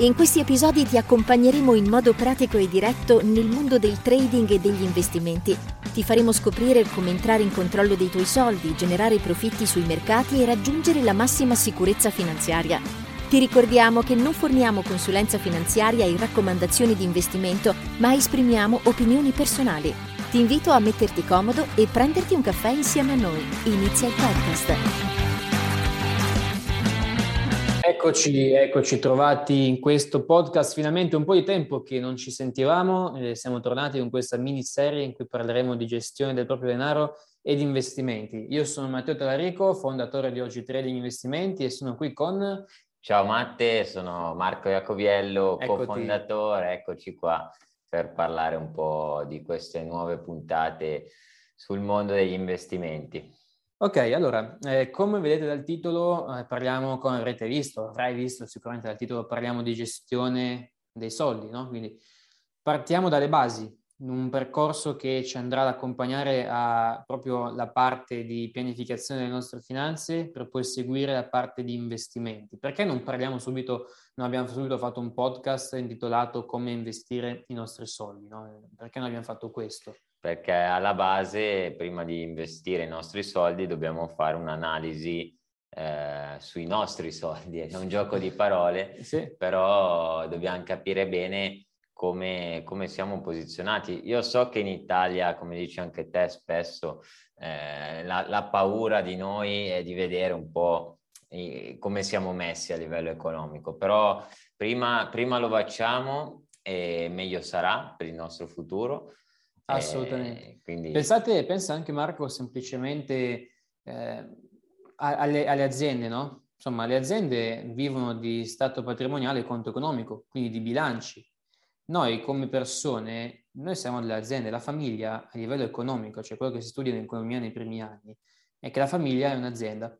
In questi episodi ti accompagneremo in modo pratico e diretto nel mondo del trading e degli investimenti. Ti faremo scoprire come entrare in controllo dei tuoi soldi, generare profitti sui mercati e raggiungere la massima sicurezza finanziaria. Ti ricordiamo che non forniamo consulenza finanziaria e raccomandazioni di investimento, ma esprimiamo opinioni personali. Ti invito a metterti comodo e prenderti un caffè insieme a noi. Inizia il podcast. Eccoci, eccoci trovati in questo podcast. Finalmente un po' di tempo che non ci sentivamo, eh, siamo tornati con questa miniserie in cui parleremo di gestione del proprio denaro e di investimenti. Io sono Matteo Talarico, fondatore di Oggi Trading Investimenti e sono qui con... Ciao Matte, sono Marco Iacoviello, Eccoti. cofondatore, eccoci qua per parlare un po' di queste nuove puntate sul mondo degli investimenti. Ok, allora, eh, come vedete dal titolo, eh, parliamo, come avrete visto, avrai visto sicuramente dal titolo, parliamo di gestione dei soldi, no? Quindi partiamo dalle basi, un percorso che ci andrà ad accompagnare a proprio la parte di pianificazione delle nostre finanze per poi seguire la parte di investimenti. Perché non parliamo subito, non abbiamo subito fatto un podcast intitolato Come investire i nostri soldi, no? Perché non abbiamo fatto questo? Perché alla base, prima di investire i nostri soldi, dobbiamo fare un'analisi eh, sui nostri soldi. È un gioco di parole, Sì. però dobbiamo capire bene come, come siamo posizionati. Io so che in Italia, come dici anche te spesso, eh, la, la paura di noi è di vedere un po' come siamo messi a livello economico, però prima, prima lo facciamo e meglio sarà per il nostro futuro. Assolutamente. Eh, quindi... Pensate, pensa anche Marco semplicemente eh, alle, alle aziende, no? Insomma, le aziende vivono di stato patrimoniale e conto economico, quindi di bilanci. Noi come persone, noi siamo delle aziende, la famiglia a livello economico, cioè quello che si studia in economia nei primi anni, è che la famiglia è un'azienda.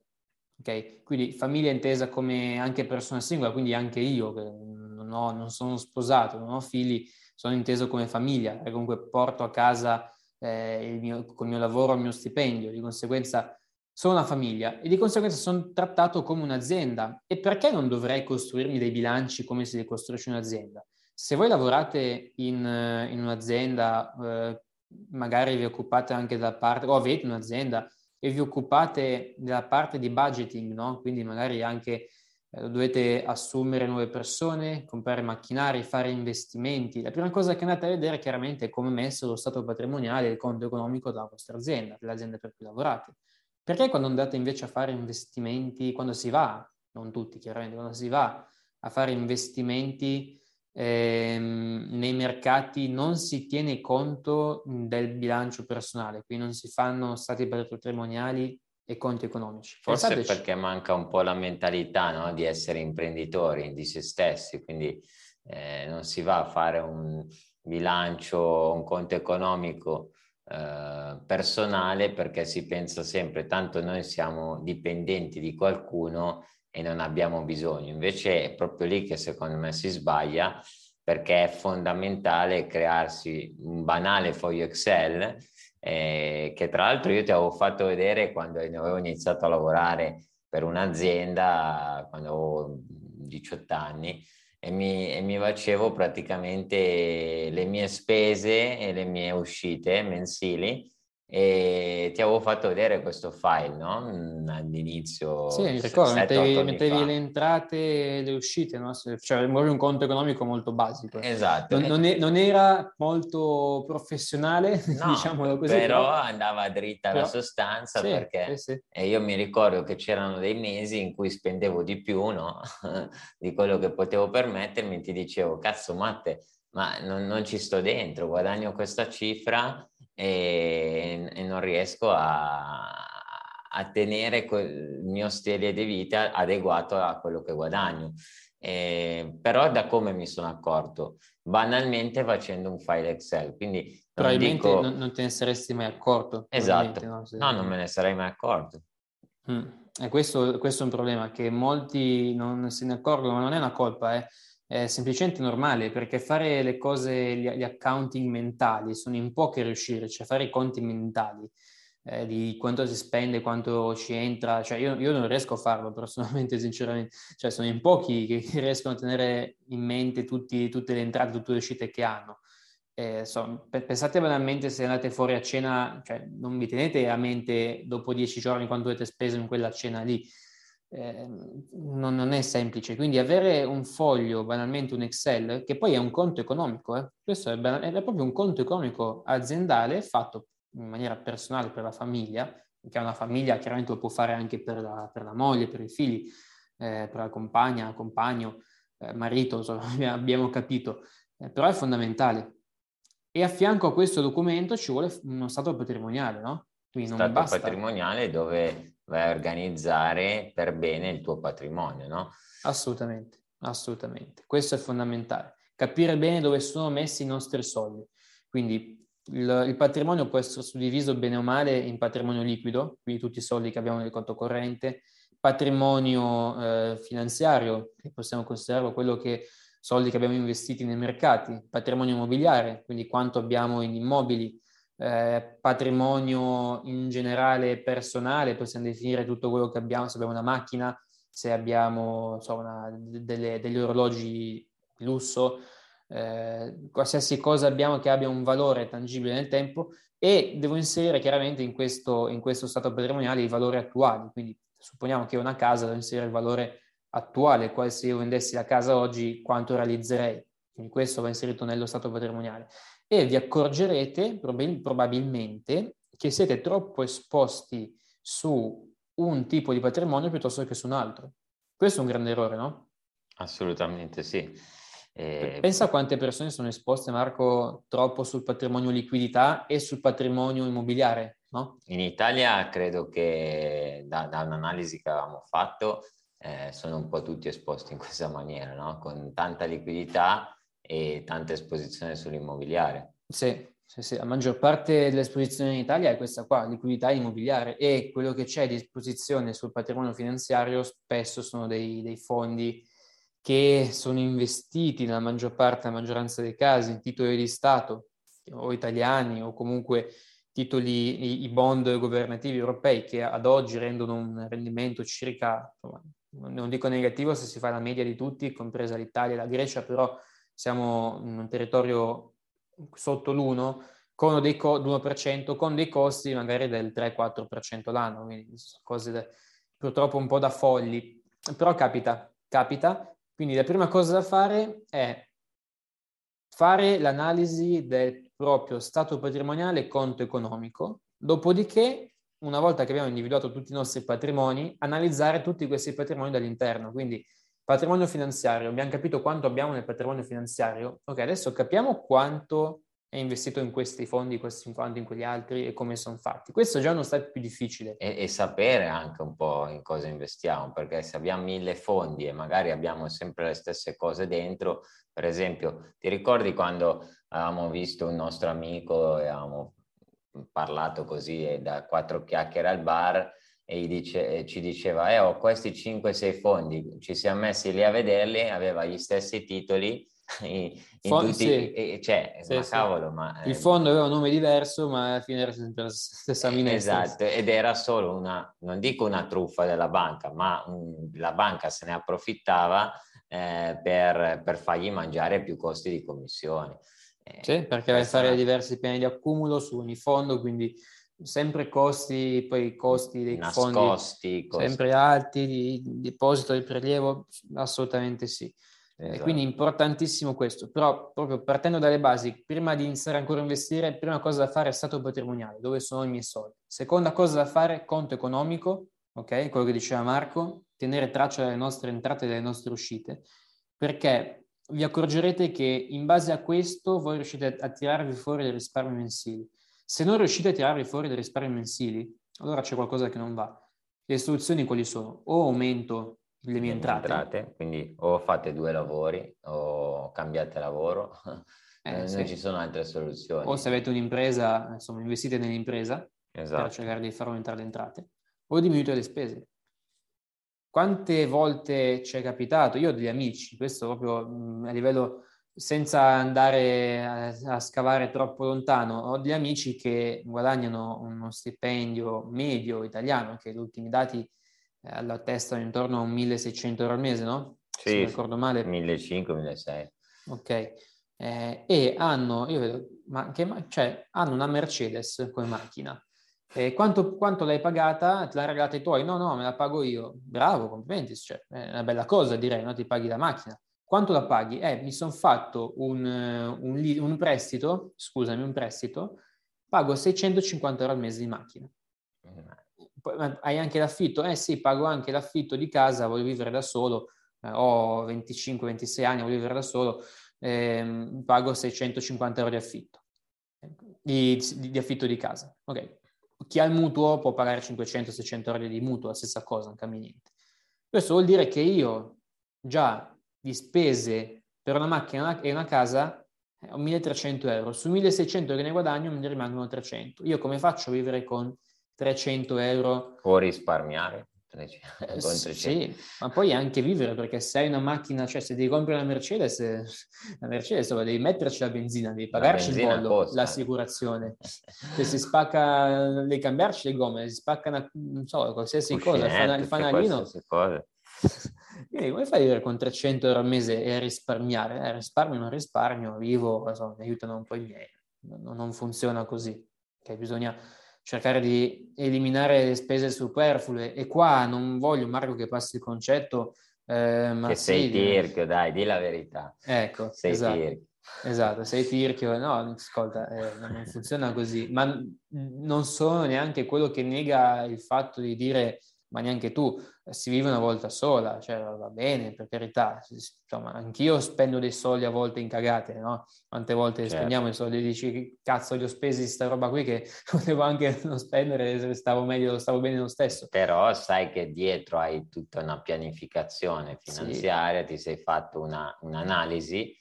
Ok? Quindi famiglia intesa come anche persona singola, quindi anche io che non, ho- non sono sposato, non ho figli, sono inteso come famiglia e comunque porto a casa eh, il mio, col mio lavoro il mio stipendio, di conseguenza sono una famiglia e di conseguenza sono trattato come un'azienda. E perché non dovrei costruirmi dei bilanci come si costruisce un'azienda? Se voi lavorate in, eh, in un'azienda, eh, magari vi occupate anche della parte, o avete un'azienda e vi occupate della parte di budgeting, no? Quindi magari anche dovete assumere nuove persone, comprare macchinari, fare investimenti. La prima cosa che andate a vedere chiaramente è come è messo lo stato patrimoniale e il conto economico della vostra azienda, dell'azienda per cui lavorate. Perché quando andate invece a fare investimenti, quando si va, non tutti chiaramente, quando si va a fare investimenti ehm, nei mercati non si tiene conto del bilancio personale, quindi non si fanno stati patrimoniali e conti economici. Forse Pensateci. perché manca un po' la mentalità no? di essere imprenditori di se stessi, quindi eh, non si va a fare un bilancio, un conto economico eh, personale perché si pensa sempre tanto noi siamo dipendenti di qualcuno e non abbiamo bisogno. Invece è proprio lì che secondo me si sbaglia perché è fondamentale crearsi un banale foglio Excel eh, che tra l'altro io ti avevo fatto vedere quando avevo iniziato a lavorare per un'azienda quando avevo 18 anni e mi, e mi facevo praticamente le mie spese e le mie uscite mensili e ti avevo fatto vedere questo file, no? Mm, All'inizio. Sì, mi se- ricordo, mettevi, mettevi le entrate e le uscite, no? Cioè un conto economico molto basico. Esatto. Non, non è- non era molto professionale, No, diciamolo così. però andava dritta la però- sostanza sì, perché sì, sì. e io mi ricordo che c'erano dei mesi in cui spendevo di più no? di quello che potevo permettermi, ti dicevo, cazzo Matte, ma non, non ci sto dentro, guadagno questa cifra e, e non riesco a, a tenere il mio stile di vita adeguato a quello che guadagno. Eh, però da come mi sono accorto? Banalmente facendo un file Excel. Quindi Probabilmente dico... non, non, te ne saresti mai accorto. Esatto, no? no? non me ne sarei mai accorto. Mm. E questo, questo, è un problema che molti non se ne accorgono, ma non è una colpa, eh. È semplicemente normale perché fare le cose, gli, gli accounting mentali sono in pochi a riuscire, cioè fare i conti mentali eh, di quanto si spende, quanto ci entra, cioè io, io, non riesco a farlo personalmente, sinceramente, cioè sono in pochi che riescono a tenere in mente tutti, tutte le entrate, tutte le uscite che hanno. Eh, so, pensate banalmente se andate fuori a cena, cioè non vi tenete a mente dopo dieci giorni quanto avete speso in quella cena lì. Eh, non, non, è semplice, quindi avere un foglio, banalmente un Excel, che poi è un conto economico, eh? questo è, ban- è proprio un conto economico aziendale fatto in maniera personale per la famiglia, che è una famiglia chiaramente lo può fare anche per la, per la moglie, per i figli, eh, per la compagna, compagno, eh, marito, insomma, abbiamo capito, eh, però è fondamentale. E a fianco a questo documento ci vuole uno stato patrimoniale, no? Quindi stato basta... patrimoniale dove vai a organizzare per bene il tuo patrimonio, no? Assolutamente, assolutamente. Questo è fondamentale. Capire bene dove sono messi i nostri soldi. Quindi il, il, patrimonio può essere suddiviso bene o male in patrimonio liquido, quindi tutti i soldi che abbiamo nel conto corrente, patrimonio eh, finanziario, che possiamo considerarlo quello che soldi che abbiamo investiti nei mercati, patrimonio immobiliare, quindi quanto abbiamo in immobili, eh, patrimonio in generale personale, possiamo definire tutto quello che abbiamo, se abbiamo una macchina, se abbiamo so, una, delle, degli orologi lusso, eh, qualsiasi cosa abbiamo che abbia un valore tangibile nel tempo e devo inserire chiaramente in questo, in questo stato patrimoniale i valori attuali, quindi supponiamo che una casa devo inserire il valore attuale, quale se io vendessi la casa oggi quanto realizzerei, quindi questo va inserito nello stato patrimoniale e vi accorgerete prob- probabilmente che siete troppo esposti su un tipo di patrimonio piuttosto che su un altro. Questo è un grande errore, no? Assolutamente sì. Eh, Pensa a quante persone sono esposte, Marco, troppo sul patrimonio liquidità e sul patrimonio immobiliare, no? In Italia credo che da, da un'analisi che avevamo fatto eh, sono un po' tutti esposti in questa maniera, no? Con tanta liquidità e tanta esposizione sull'immobiliare. Sì, sì, sì, la maggior parte dell'esposizione in Italia è questa qua, liquidità immobiliare e quello che c'è di esposizione sul patrimonio finanziario spesso sono dei, dei fondi che sono investiti nella maggior parte, nella maggioranza dei casi, in titoli di Stato o italiani o comunque titoli, i bond governativi europei che ad oggi rendono un rendimento circa, non dico negativo se si fa la media di tutti, compresa l'Italia e la Grecia, però siamo in un territorio sotto l'1 con dei co- l'1%, con dei costi magari del 3-4% l'anno, quindi cose da, purtroppo un po' da folli, però capita, capita. Quindi la prima cosa da fare è fare l'analisi del proprio stato patrimoniale e conto economico, dopodiché, una volta che abbiamo individuato tutti i nostri patrimoni, analizzare tutti questi patrimoni dall'interno. Quindi patrimonio finanziario, abbiamo capito quanto abbiamo nel patrimonio finanziario, ok, adesso capiamo quanto è investito in questi fondi, questi fondi in quegli altri e come sono fatti. Questo è già uno step più difficile. E, e, sapere anche un po' in cosa investiamo, perché se abbiamo mille fondi e magari abbiamo sempre le stesse cose dentro, per esempio, ti ricordi quando avevamo visto un nostro amico e avevamo parlato così da quattro chiacchiere al bar e dice, ci diceva, eh, ho questi 5-6 fondi, ci siamo messi lì a vederli, aveva gli stessi titoli in, Fond- tutti, sì. e, cioè, sì, ma sì. cavolo, ma... Il fondo aveva un nome diverso, ma alla fine era sempre la stessa eh, minestra. Esatto, ed era solo una, non dico una truffa della banca, ma un, la banca se ne approfittava eh, per, per fargli mangiare più costi di commissione. Eh, sì, perché vai a fare diversi piani di accumulo su ogni fondo, quindi sempre costi, poi costi dei Nascosti, fondi costi. sempre alti, di, di deposito, di prelievo, assolutamente sì. Esatto. Quindi importantissimo questo, però proprio partendo dalle basi, prima di iniziare ancora a investire, prima cosa da fare è stato patrimoniale, dove sono i miei soldi. Seconda cosa da fare, conto economico, ok? Quello che diceva Marco, tenere traccia delle nostre entrate e delle nostre uscite, perché vi accorgerete che in base a questo voi riuscite a tirarvi fuori dei risparmi mensili. Se non riuscite a tirarvi fuori dei risparmi mensili, allora c'è qualcosa che non va. Le soluzioni quali sono? O aumento le mie entrate. entrate, quindi o fate due lavori o cambiate lavoro, Eh, non sì. ci sono altre soluzioni. O se avete un'impresa, insomma, investite nell'impresa per Esatto. cercare di far aumentare le entrate, o diminuite le spese. Quante volte ci è capitato? Io ho degli amici, questo proprio mh, a livello senza andare a, a scavare troppo lontano, ho degli amici che guadagnano uno stipendio medio italiano, che gli ultimi dati eh, lo attestano intorno a un 1600 euro al mese, no? Se Sì, ricordo male. 1500-1600. Ok. Eh, e hanno, io vedo, ma che, ma- cioè, hanno una Mercedes come macchina. Eh, quanto, quanto l'hai pagata? Te l'hanno regalata i tuoi? No, no, me la pago io. Bravo, complimenti, cioè, è una bella cosa direi, no? Ti paghi la macchina. Quanto la paghi? Eh, mi sono fatto un, eh, un un prestito, scusami, un prestito, pago 650 euro al mese di macchina. Ma hai anche l'affitto? Eh sì, pago anche l'affitto di casa, voglio vivere da solo, eh, ho 25-26 anni, voglio vivere da solo, ehm, pago 650 euro di affitto, di, di- di affitto di casa. Ok. Chi ha il mutuo può pagare 500-600 euro di mutuo, la stessa cosa, non cambia niente. Questo vuol dire che io già di spese per una macchina e una casa eh, ho 1300 euro. Su 1600 che ne guadagno ne rimangono 300. Io come faccio a vivere con 300 euro? Può risparmiare tre- Eh, con s- 300. sì, ma poi anche vivere, perché se hai una macchina, cioè se devi comprare una Mercedes, eh, la Mercedes insomma, devi metterci la benzina, devi pagarci il benzina bollo, costa. l'assicurazione. Se si spacca, devi cambiarci le gomme, si spacca una, non so, qualsiasi cosa, il, Cuscinetto, fanalino. qualsiasi cosa. Quindi come fai a vivere con 300 euro al mese e risparmiare? Eh, risparmio, non risparmio, vivo, insomma, mi aiutano un po' i miei. Non, non funziona così. Ok, Bisogna cercare di eliminare le spese superflue. E qua non voglio, Marco, che passi il concetto, eh, ma Che sei sì, tirchio, dai, di la verità. Ecco, Sei esatto. tirchio. Esatto, sei tirchio, no, ascolta, eh, non funziona così, ma non sono neanche quello che nega il fatto di dire, ma neanche tu, eh, si vive una volta sola, cioè va bene, per carità, insomma, anch'io spendo dei soldi a volte in cagate, no? Quante volte Certo. spendiamo i soldi, dici, cazzo, li ho spesi sta roba qui che potevo anche non spendere, se stavo meglio, stavo bene lo stesso. Però sai che dietro hai tutta una pianificazione Sì. finanziaria, ti sei fatto una- un'analisi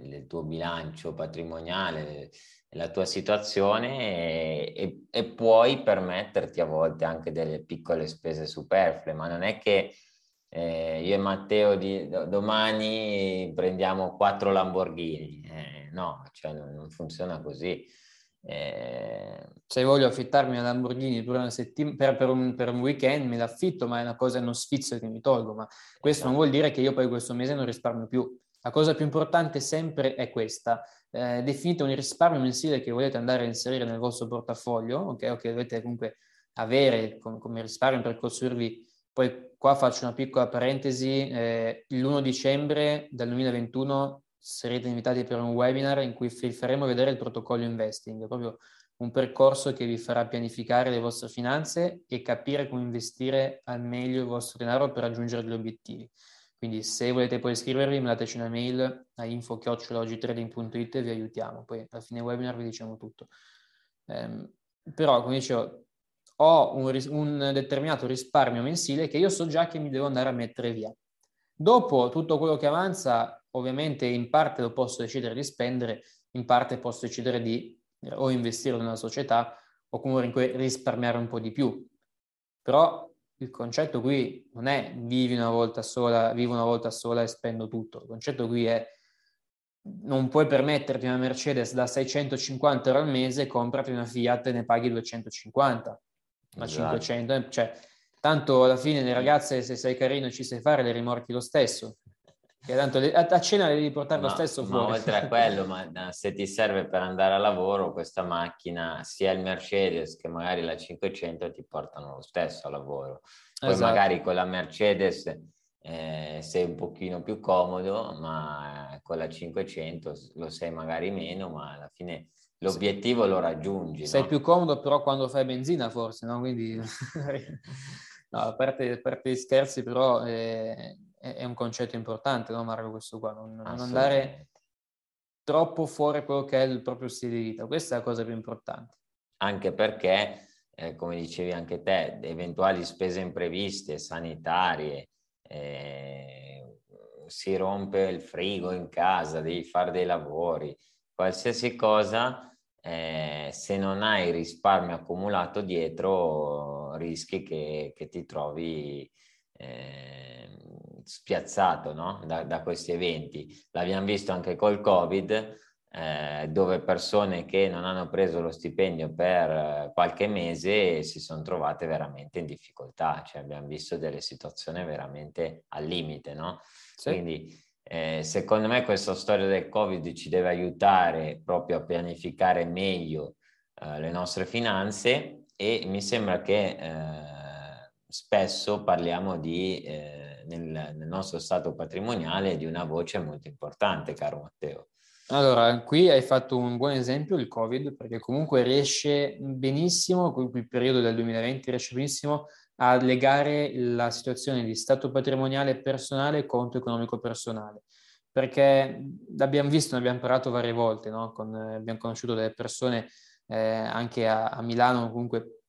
del, tuo bilancio patrimoniale, della tua situazione e, e- e puoi permetterti a volte anche delle piccole spese superflue, ma non è che eh, io e Matteo di, do- domani prendiamo quattro Lamborghini, Eh, no, cioè non, non funziona così. Eh, Se voglio affittarmi una Lamborghini per, una settim- per, per un, per un weekend me l'affitto, ma è una cosa, è uno sfizio che mi tolgo, ma questo non vuol dire che io poi questo mese non risparmio più. La cosa più importante sempre è questa. Eh, definite un risparmio mensile che volete andare a inserire nel vostro portafoglio, ok? O che dovete comunque avere com- come risparmio per costruirvi. Poi qua faccio una piccola parentesi. eh, l'1 dicembre del 2021 sarete invitati per un webinar in cui vi faremo vedere il protocollo investing, proprio un percorso che vi farà pianificare le vostre finanze e capire come investire al meglio il vostro denaro per raggiungere gli obiettivi. Quindi se volete poi iscrivervi, mandateci una mail a info-ogtrading.it e vi aiutiamo. Poi alla fine webinar vi diciamo tutto. Ehm, però, come dicevo, ho un, ris- un determinato risparmio mensile che io so già che mi devo andare a mettere via. Dopo tutto quello che avanza, ovviamente in parte lo posso decidere di spendere, in parte posso decidere di o investire in una società o comunque risparmiare un po' di più. Però il concetto qui non è vivi una volta sola, vivo una volta sola e spendo tutto. Il concetto qui è non puoi permetterti una Mercedes da 650 euro al mese, comprati una Fiat e ne paghi 250, ma Esatto. 500, eh, cioè tanto alla fine le ragazze se sei carino ci sai fare le rimorchi lo stesso. Che tanto le- a, a cena devi portare lo Ma- stesso ma fuori. oltre a quello, ma eh, se ti serve per andare a lavoro, questa macchina, sia il Mercedes che magari la 500 ti portano lo stesso a lavoro. Poi Esatto. magari con la Mercedes eh, sei un pochino più comodo, ma con la 500 lo sei magari meno, ma alla fine l'obiettivo lo raggiungi. Sei no? più comodo però quando fai benzina forse, no? Quindi, no, a parte, a parte gli scherzi, però eh, è, è un concetto importante, no Marco, questo qua, non, non andare, troppo fuori quello che è il proprio stile di vita. Questa è la cosa più importante. Anche perché, eh, come dicevi anche te, eventuali spese impreviste, sanitarie, eh, si rompe il frigo in casa, devi fare dei lavori, qualsiasi cosa, eh, se non hai risparmio accumulato dietro, rischi che, che ti trovi eh, spiazzato no? da, da, questi eventi. L'abbiamo visto anche col Covid, eh, dove persone che non hanno preso lo stipendio per eh, qualche mese si sono trovate veramente in difficoltà, cioè abbiamo visto delle situazioni veramente al limite, no? Sì. Quindi eh, secondo me questa storia del Covid ci deve aiutare proprio a pianificare meglio eh, le nostre finanze e mi sembra che eh, spesso parliamo di, eh, nel, nel nostro stato patrimoniale di una voce molto importante, caro Matteo. Allora, qui hai fatto un buon esempio, il Covid, perché comunque riesce benissimo, il periodo del 2020 riesce benissimo a legare la situazione di stato patrimoniale personale e conto economico personale. Perché l'abbiamo visto, ne abbiamo parlato varie volte, no? Con, eh, abbiamo conosciuto delle persone eh, anche a, a, Milano, comunque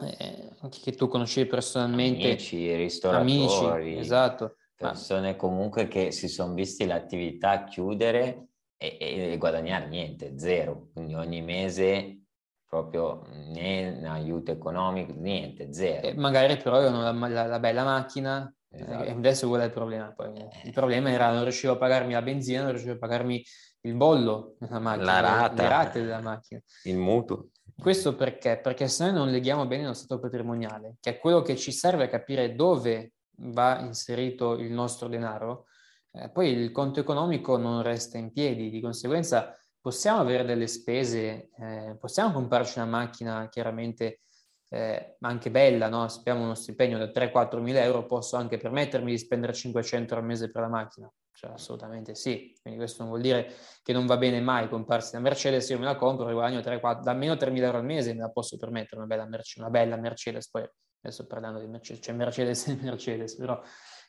eh, che tu conoscevi personalmente. Amici, ristoratori. Amici, esatto. Persone comunque che si sono visti l'attività chiudere e, e, guadagnare niente, zero. Quindi ogni mese proprio né aiuto economico, niente, zero. E magari però avevano la, la, la bella macchina, eh, esatto. e adesso qual è il problema? Poi, eh. Il problema era non riuscivo a pagarmi la benzina, non riuscivo a pagarmi il bollo della macchina, la rata, le rate della macchina. Il mutuo. Questo perché? Perché se noi non leghiamo bene lo stato patrimoniale, che è quello che ci serve a capire dove va inserito il nostro denaro, eh, poi il conto economico non resta in piedi, di conseguenza possiamo avere delle spese, eh, possiamo comprarci una macchina chiaramente eh, anche bella, no? se abbiamo uno stipendio da 3-4 mila euro posso anche permettermi di spendere 500 al mese per la macchina, cioè, assolutamente sì, quindi questo non vuol dire che non va bene mai comprarsi una Mercedes, io me la compro e guadagno 3, 4, da almeno 3 mila euro al mese me la posso permettere, una bella, Mercedes, una bella Mercedes, poi adesso parlando di Mercedes, c'è Mercedes e Mercedes, però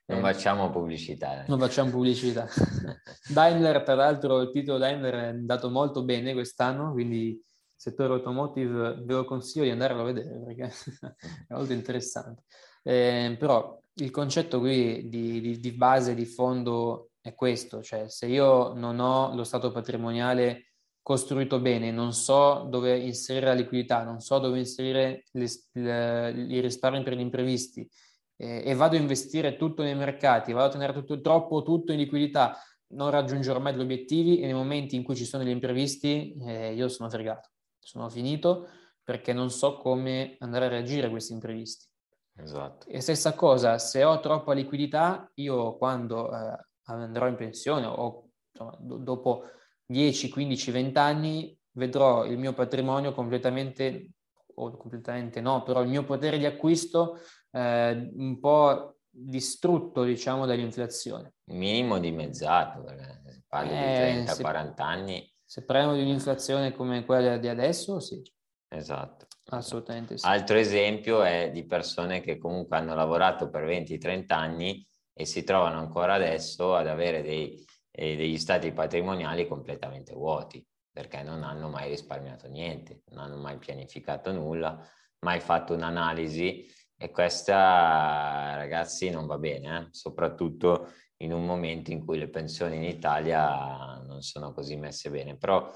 non eh, facciamo pubblicità. Eh. Non facciamo pubblicità. Daimler, tra l'altro, il titolo Daimler è andato molto bene quest'anno, quindi settore automotive ve lo consiglio di andarlo a vedere perché è molto interessante. Eh, però il concetto qui di, di, di, base, di fondo è questo, cioè se io non ho lo stato patrimoniale costruito bene, non so dove inserire la liquidità, non so dove inserire i risparmi per gli imprevisti, eh, e vado a investire tutto nei mercati, vado a tenere tutto, troppo tutto in liquidità, non raggiungerò mai gli obiettivi e nei momenti in cui ci sono gli imprevisti eh, io sono fregato, sono finito perché non so come andare a reagire a questi imprevisti. Esatto. E stessa cosa, se ho troppa liquidità, io quando eh, andrò in pensione o insomma, do- dopo 10, 15, 20 anni vedrò il mio patrimonio completamente, o completamente no, però il mio potere di acquisto eh, un po' distrutto, diciamo, dall'inflazione. Minimo dimezzato, perché se parli eh, di 30-40 anni. Se parliamo di un'inflazione come quella di adesso, sì. Esatto. Assolutamente sì. Altro esempio è di persone che comunque hanno lavorato per 20-30 anni e si trovano ancora adesso ad avere dei, degli stati patrimoniali completamente vuoti perché non hanno mai risparmiato niente, non hanno mai pianificato nulla, mai fatto un'analisi e questa, ragazzi, non va bene, eh? soprattutto in un momento in cui le pensioni in Italia non sono così messe bene. Però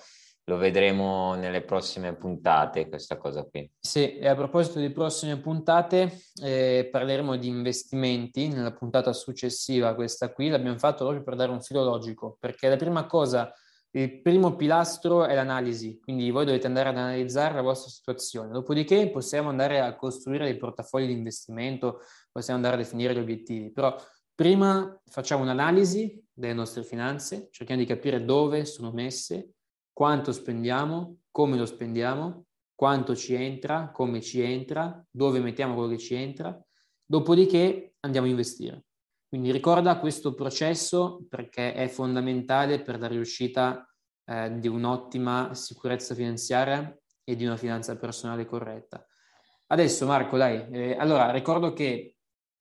lo vedremo nelle prossime puntate, questa cosa qui. Sì, e a proposito di prossime puntate, eh, parleremo di investimenti nella puntata successiva questa qui. L'abbiamo fatto proprio per dare un filo logico, perché la prima cosa il primo pilastro è l'analisi, quindi voi dovete andare ad analizzare la vostra situazione. Dopodiché possiamo andare a costruire dei portafogli di investimento, possiamo andare a definire gli obiettivi, però prima facciamo un'analisi delle nostre finanze, cerchiamo di capire dove sono messe, quanto spendiamo, come lo spendiamo, quanto ci entra, come ci entra, dove mettiamo quello che ci entra, dopodiché andiamo a investire. Quindi ricorda questo processo perché è fondamentale per la riuscita eh, di un'ottima sicurezza finanziaria e di una finanza personale corretta. Adesso Marco, dai, eh, allora ricordo che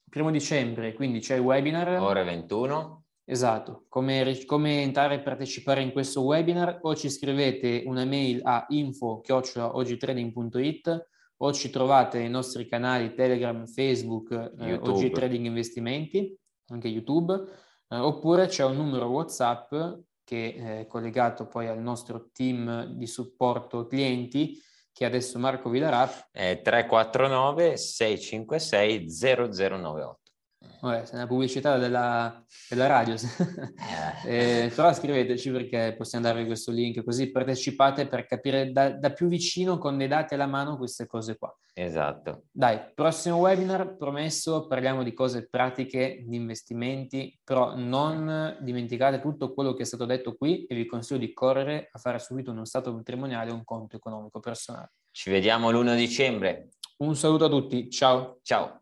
primo dicembre, quindi c'è il webinar. Ore 21. Esatto, come, come entrare e partecipare in questo webinar o ci scrivete una mail a info-ogtrading.it o ci trovate nei nostri canali Telegram, Facebook, eh, OG Trading Investimenti, anche YouTube, eh, oppure c'è un numero WhatsApp che è collegato poi al nostro team di supporto clienti che adesso Marco vi darà. È 349 656 0098. Vabbè, è una pubblicità della, della radio, eh. eh, però scriveteci perché possiamo darvi questo link così partecipate per capire da, da, più vicino con dei dati alla mano queste cose qua. Esatto. Dai, prossimo webinar, promesso, parliamo di cose pratiche, di investimenti, però non dimenticate tutto quello che è stato detto qui e vi consiglio di correre a fare subito uno stato patrimoniale e un conto economico personale. Ci vediamo l'1 dicembre. Un saluto a tutti, ciao. Ciao.